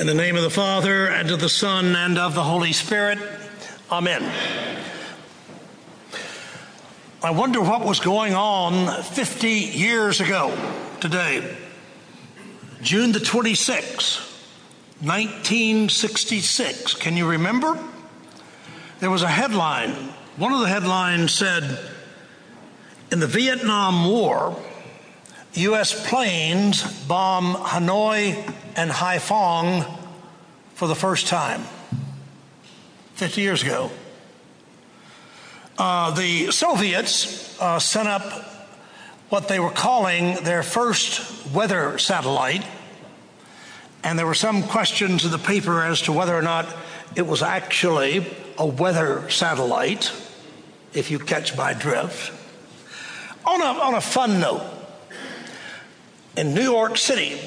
In the name of the Father, and of the Son, and of the Holy Spirit. Amen. I wonder what was going on 50 years ago today. June the 26th, 1966. Can you remember? There was a headline. One of the headlines said, In the Vietnam War, U.S. planes bomb Hanoi and Haiphong for the first time 50 years ago. Uh, the Soviets uh, sent up what they were calling their first weather satellite, and there were some questions in the paper as to whether or not it was actually a weather satellite, if you catch my drift. On a, on a fun note, in New York City,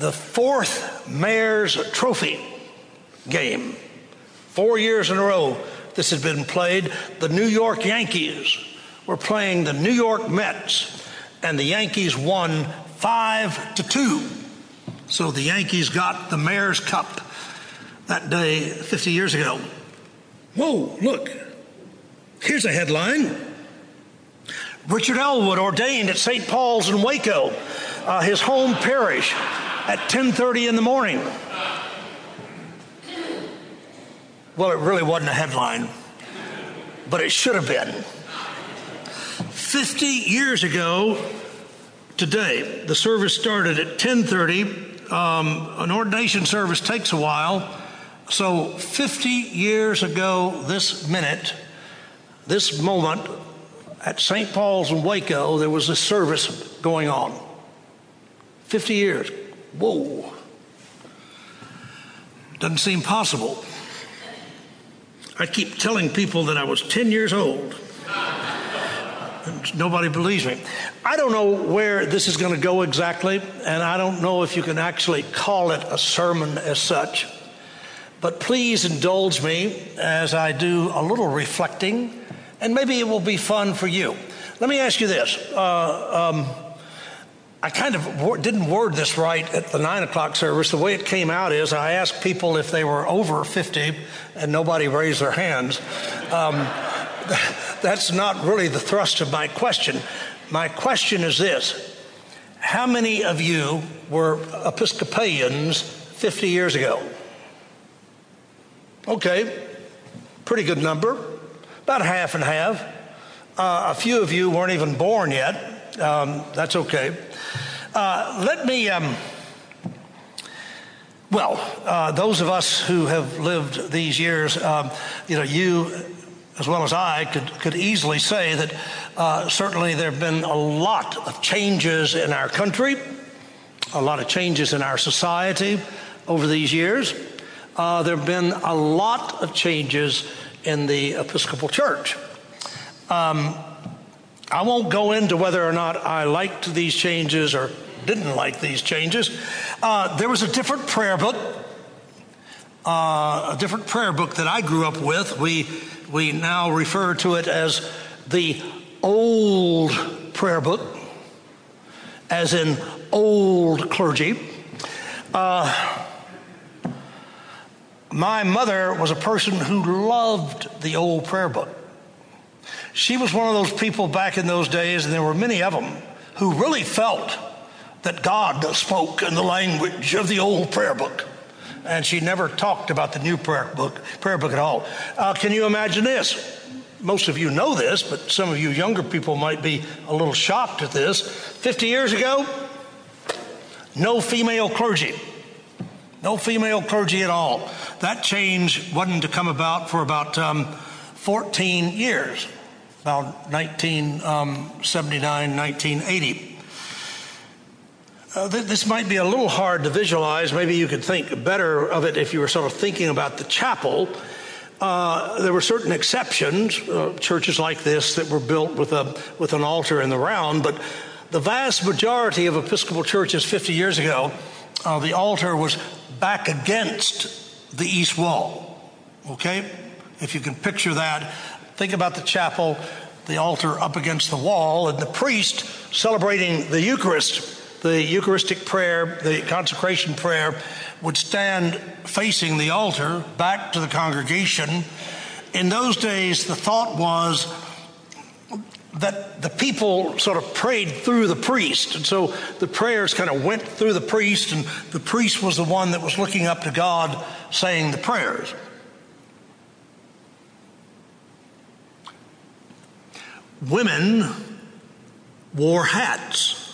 the fourth Mayor's Trophy game. Four years in a row, this had been played. The New York Yankees were playing the New York Mets, and the Yankees won five to two. So the Yankees got the Mayor's Cup that day 50 years ago. Whoa, look. Here's a headline. Richard Elwood ordained at St. Paul's in Waco, uh, his home parish, at 10:30 in the morning. Well, it really wasn't a headline, but it should have been. 50 years ago today, the service started at 10:30. Um, an ordination service takes a while, so 50 years ago this minute, this moment, at St. Paul's in Waco, there was a service going on. 50 years. Whoa. Doesn't seem possible. I keep telling people that I was 10 years old. Nobody believes me. I don't know where this is going to go exactly, and I don't know if you can actually call it a sermon as such. But please indulge me as I do a little reflecting, and maybe it will be fun for you. Let me ask you this. Uh, um, I kind of didn't word this right at the nine o'clock service. The way it came out is I asked people if they were over 50, and nobody raised their hands. Um, that's not really the thrust of my question. My question is this How many of you were Episcopalians 50 years ago? Okay, pretty good number, about half and half. Uh, a few of you weren't even born yet. Um, that's okay. Uh, let me, um, well, uh, those of us who have lived these years, um, you know, you as well as I could, could easily say that uh, certainly there have been a lot of changes in our country, a lot of changes in our society over these years. Uh, there have been a lot of changes in the Episcopal Church. Um, I won't go into whether or not I liked these changes or didn't like these changes. Uh, there was a different prayer book, uh, a different prayer book that I grew up with. We we now refer to it as the old prayer book, as in old clergy. Uh, my mother was a person who loved the old prayer book. She was one of those people back in those days, and there were many of them, who really felt that God spoke in the language of the old prayer book. And she never talked about the new prayer book, prayer book at all. Uh, can you imagine this? Most of you know this, but some of you younger people might be a little shocked at this. 50 years ago, no female clergy. No female clergy at all. That change wasn't to come about for about um, 14 years about 1979, 1980. Uh, th- this might be a little hard to visualize. Maybe you could think better of it if you were sort of thinking about the chapel. Uh, there were certain exceptions, uh, churches like this that were built with a with an altar in the round, but the vast majority of Episcopal churches 50 years ago, uh, the altar was back against the east wall. Okay, if you can picture that, Think about the chapel, the altar up against the wall, and the priest celebrating the Eucharist, the Eucharistic prayer, the consecration prayer, would stand facing the altar back to the congregation. In those days, the thought was that the people sort of prayed through the priest. And so the prayers kind of went through the priest, and the priest was the one that was looking up to God saying the prayers. Women wore hats.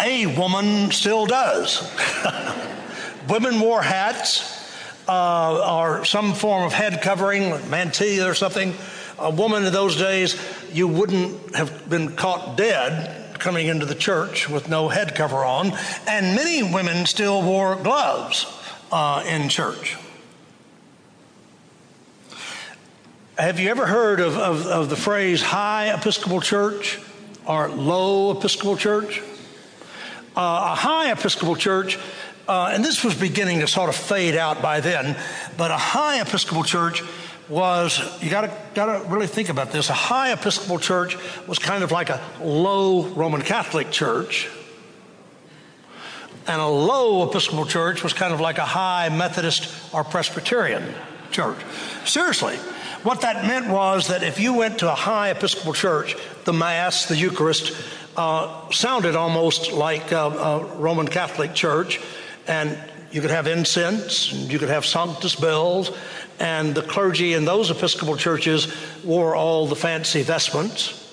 A woman still does. Women wore hats uh, or some form of head covering, mantilla or something. A woman in those days, you wouldn't have been caught dead coming into the church with no head cover on. And many women still wore gloves uh, in church. Have you ever heard of, of, of the phrase high Episcopal church or low Episcopal church? Uh, a high Episcopal church, uh, and this was beginning to sort of fade out by then, but a high Episcopal church was you got to got to really think about this. A high Episcopal church was kind of like a low Roman Catholic church, and a low Episcopal church was kind of like a high Methodist or Presbyterian church. Seriously, what that meant was that if you went to a high Episcopal church, the Mass, the Eucharist, uh, sounded almost like a, a, Roman Catholic church, and you could have incense, and you could have sanctus bells, and the clergy in those Episcopal churches wore all the fancy vestments.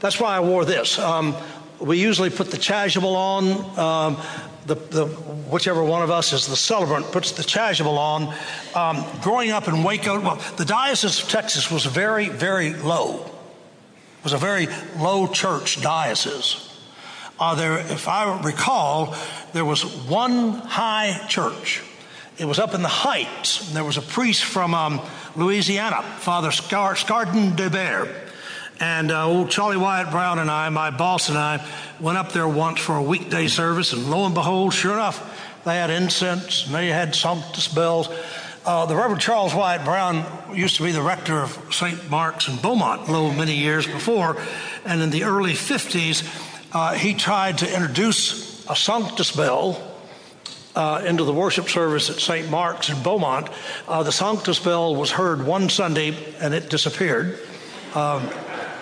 That's why I wore this. Um, we usually put the chasuble on. Um, the, the, whichever one of us is the celebrant puts the chasuble on. Um, growing up in Waco, well, the Diocese of Texas was very, very low. It was a very low church diocese. Uh, there, if I recall, there was one high church. It was up in the heights. There was a priest from um, Louisiana, Father Scar- Scardin de Bear. And uh, old Charlie Wyatt Brown and I, my boss and I, went up there once for a weekday service, and lo and behold, sure enough, they had incense and they had sanctus bells. Uh, the Reverend Charles Wyatt Brown used to be the rector of St. Mark's in Beaumont, little many years before, and in the early 50s, uh, he tried to introduce a sanctus bell uh, into the worship service at St. Mark's in Beaumont. Uh, the sanctus bell was heard one Sunday and it disappeared. Um,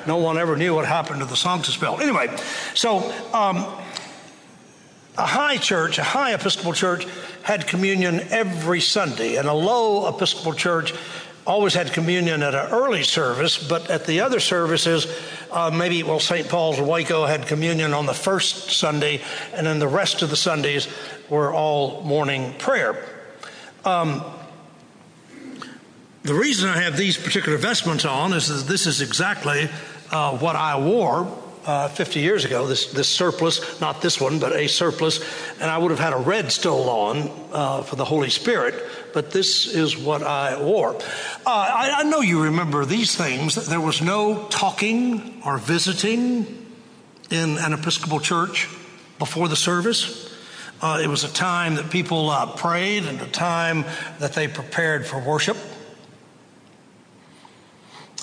no one ever knew what happened to the sanctus bell. Anyway, so um, a high church, a high Episcopal church, had communion every Sunday, and a low Episcopal church always had communion at an early service, but at the other services, uh, maybe, well, St. Paul's Waco had communion on the first Sunday, and then the rest of the Sundays were all morning prayer. Um, the reason I have these particular vestments on is that this is exactly uh, what I wore uh, 50 years ago, this, this surplice, not this one, but a surplice, and I would have had a red stole on uh, for the Holy Spirit, but this is what I wore. Uh, I, I know you remember these things. There was no talking or visiting in an Episcopal church before the service. Uh, it was a time that people uh, prayed and a time that they prepared for worship.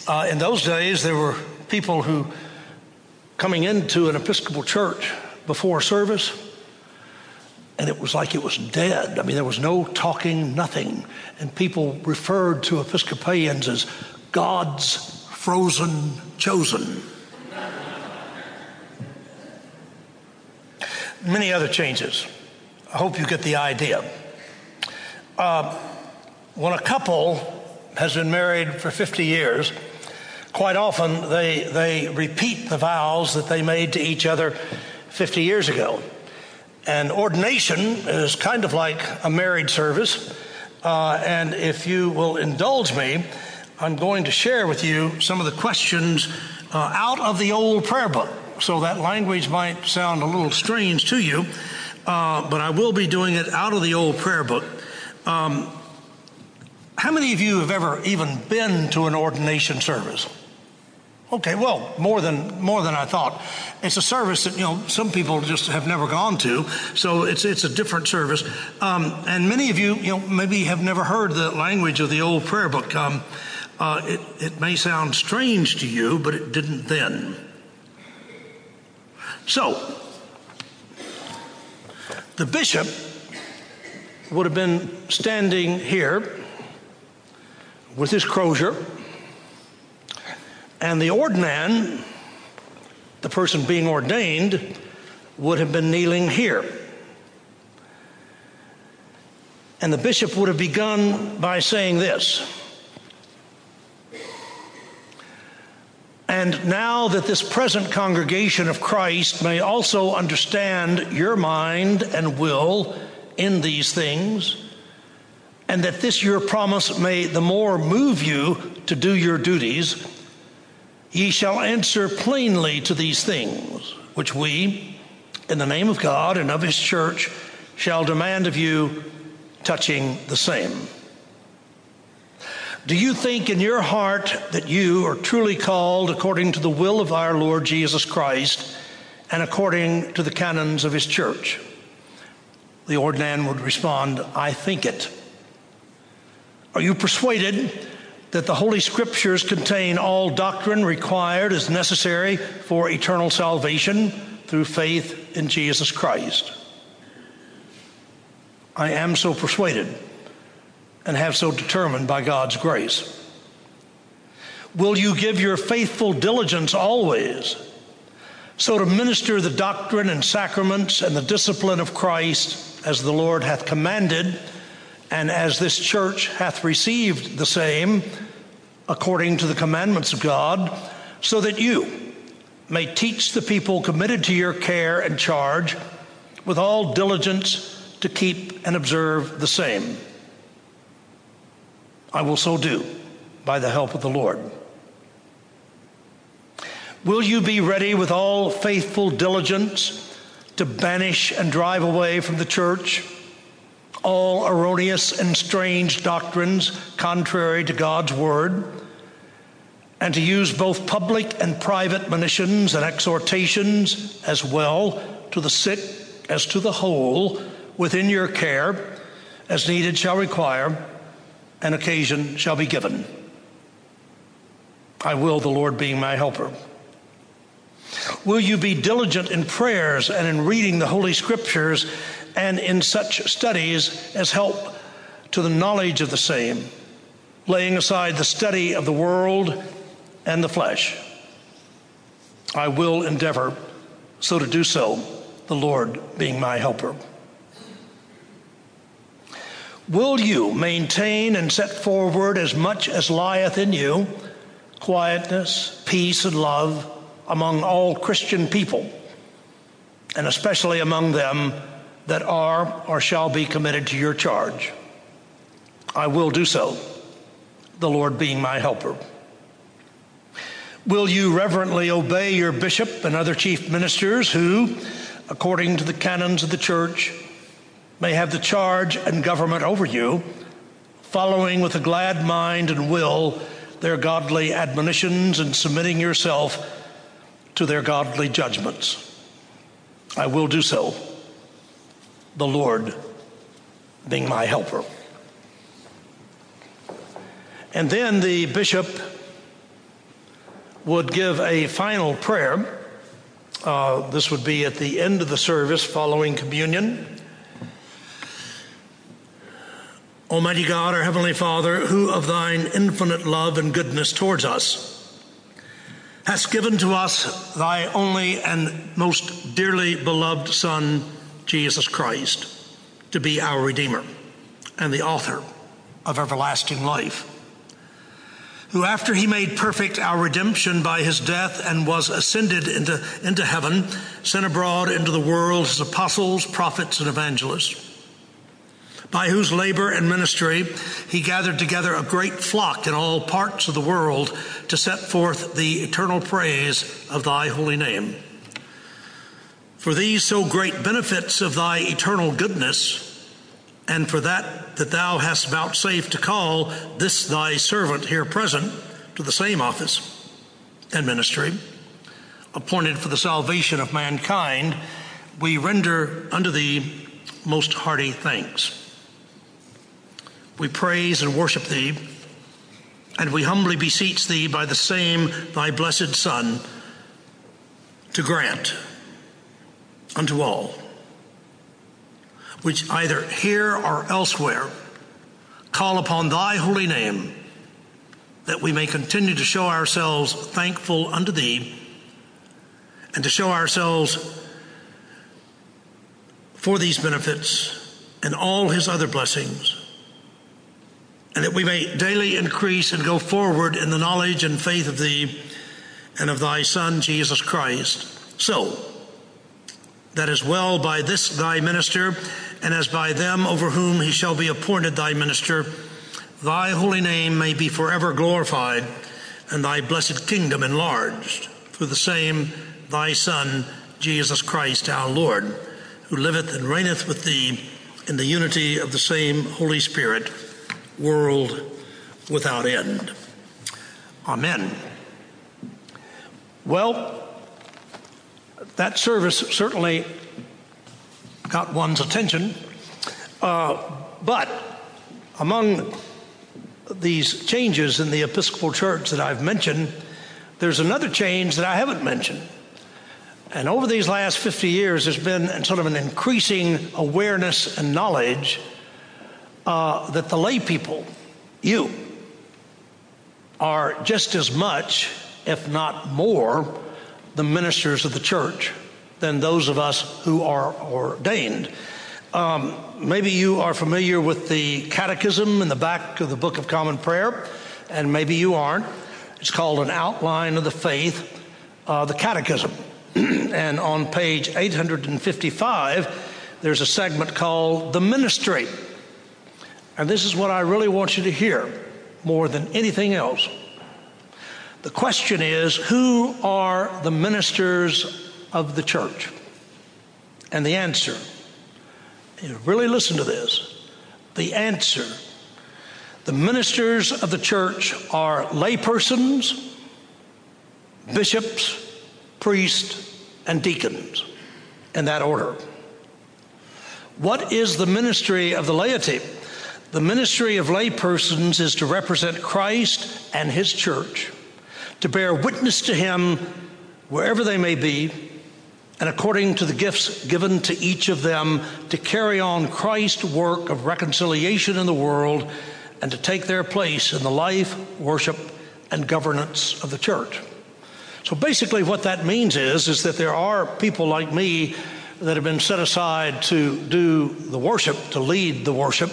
Uh, in those days, there were people who coming into an Episcopal church before service, and it was like it was dead. I mean, there was no talking, nothing. And people referred to Episcopalians as God's frozen chosen. Many other changes. I hope you get the idea. Uh, when a couple has been married for 50 years, quite often they, they repeat the vows that they made to each other 50 years ago. And ordination is kind of like a marriage service. Uh, and if you will indulge me, I'm going to share with you some of the questions uh, out of the old prayer book. So that language might sound a little strange to you, uh, but I will be doing it out of the old prayer book. Um, how many of you have ever even been to an ordination service? Okay, well, more than more than I thought. It's a service that you know some people just have never gone to, so it's it's a different service. Um, and many of you, you know, maybe have never heard the language of the old prayer book. Um, uh, it it may sound strange to you, but it didn't then. So, the bishop would have been standing here with his crozier, and the ordinand, the person being ordained, would have been kneeling here. And the bishop would have begun by saying this. And now that this present congregation of Christ may also understand your mind and will in these things, and that this your promise may the more move you to do your duties, ye shall answer plainly to these things, which we, in the name of God and of his church, shall demand of you touching the same. Do you think in your heart that you are truly called according to the will of our Lord Jesus Christ and according to the canons of his church? The ordinand would respond, I think it. Are you persuaded that the Holy Scriptures contain all doctrine required as necessary for eternal salvation through faith in Jesus Christ? I am so persuaded and have so determined by God's grace. Will you give your faithful diligence always so to minister the doctrine and sacraments and the discipline of Christ as the Lord hath commanded, and as this church hath received the same according to the commandments of God, so that you may teach the people committed to your care and charge with all diligence to keep and observe the same. I will so do by the help of the Lord. Will you be ready with all faithful diligence to banish and drive away from the church all erroneous and strange doctrines contrary to God's word, and to use both public and private monitions and exhortations as well to the sick as to the whole within your care, as needed shall require, and occasion shall be given. I will, the Lord being my helper. Will you be diligent in prayers and in reading the Holy Scriptures and in such studies as help to the knowledge of the same, laying aside the study of the world and the flesh? I will endeavor so to do so, the Lord being my helper. Will you maintain and set forward as much as lieth in you quietness, peace, and love among all Christian people, and especially among them that are or shall be committed to your charge? I will do so, the Lord being my helper. Will you reverently obey your bishop and other chief ministers who, according to the canons of the church, may have the charge and government over you, following with a glad mind and will their godly admonitions and submitting yourself to their godly judgments. I will do so, the Lord being my helper. And then the bishop would give a final prayer. Uh, this would be at the end of the service following communion. Almighty God, our Heavenly Father, who of thine infinite love and goodness towards us hast given to us thy only and most dearly beloved Son, Jesus Christ, to be our Redeemer and the author of everlasting life, who after he made perfect our redemption by his death and was ascended into, into heaven, sent abroad into the world his apostles, prophets, and evangelists by whose labor and ministry he gathered together a great flock in all parts of the world to set forth the eternal praise of thy holy name. For these so great benefits of thy eternal goodness, and for that that thou hast vouchsafed to call this thy servant here present to the same office and ministry, appointed for the salvation of mankind, we render unto thee most hearty thanks. We praise and worship thee, and we humbly beseech thee by the same thy blessed Son to grant unto all, which either here or elsewhere call upon thy holy name, that we may continue to show ourselves thankful unto thee and to show ourselves for these benefits and all his other blessings, and that we may daily increase and go forward in the knowledge and faith of thee and of thy Son, Jesus Christ. So, that as well by this thy minister, and as by them over whom he shall be appointed thy minister, thy holy name may be forever glorified, and thy blessed kingdom enlarged, through the same thy Son, Jesus Christ our Lord, who liveth and reigneth with thee in the unity of the same Holy Spirit, world without end. Amen. Well, that service certainly got one's attention, uh, but among these changes in the Episcopal Church that I've mentioned, there's another change that I haven't mentioned. And over these last 50 years, there's been sort of an increasing awareness and knowledge uh, that the lay people, you, are just as much, if not more, the ministers of the church than those of us who are ordained. Um, maybe you are familiar with the catechism in the back of the Book of Common Prayer, and maybe you aren't. It's called an outline of the faith, uh, the catechism. and on page 855, there's a segment called the ministry. And this is what I really want you to hear more than anything else. The question is who are the ministers of the church? And the answer, really listen to this. The answer the ministers of the church are laypersons, bishops, priests, and deacons, in that order. What is the ministry of the laity? The ministry of laypersons is to represent Christ and his church, to bear witness to him wherever they may be, and according to the gifts given to each of them, to carry on Christ's work of reconciliation in the world and to take their place in the life, worship, and governance of the church. So basically, what that means is, is that there are people like me that have been set aside to do the worship, to lead the worship.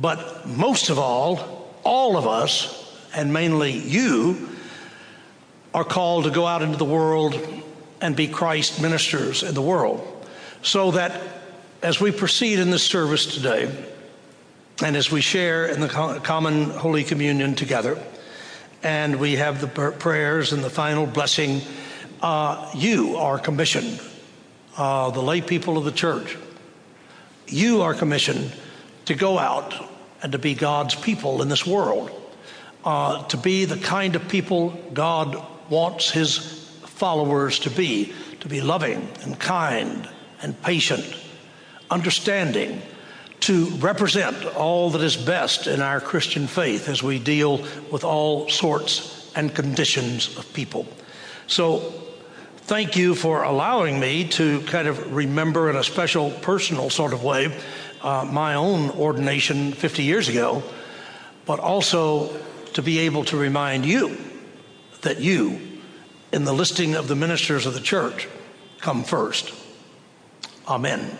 But most of all, all of us, and mainly you, are called to go out into the world and be Christ ministers in the world. So that as we proceed in this service today, and as we share in the common Holy Communion together, and we have the prayers and the final blessing. Uh, you are commissioned, uh, the lay people of the church. You are commissioned to go out and to be God's people in this world, uh, to be the kind of people God wants His followers to be, to be loving and kind and patient, understanding to represent all that is best in our Christian faith as we deal with all sorts and conditions of people. So, thank you for allowing me to kind of remember in a special personal sort of way uh, my own ordination 50 years ago, but also to be able to remind you that you, in the listing of the ministers of the church, come first. Amen.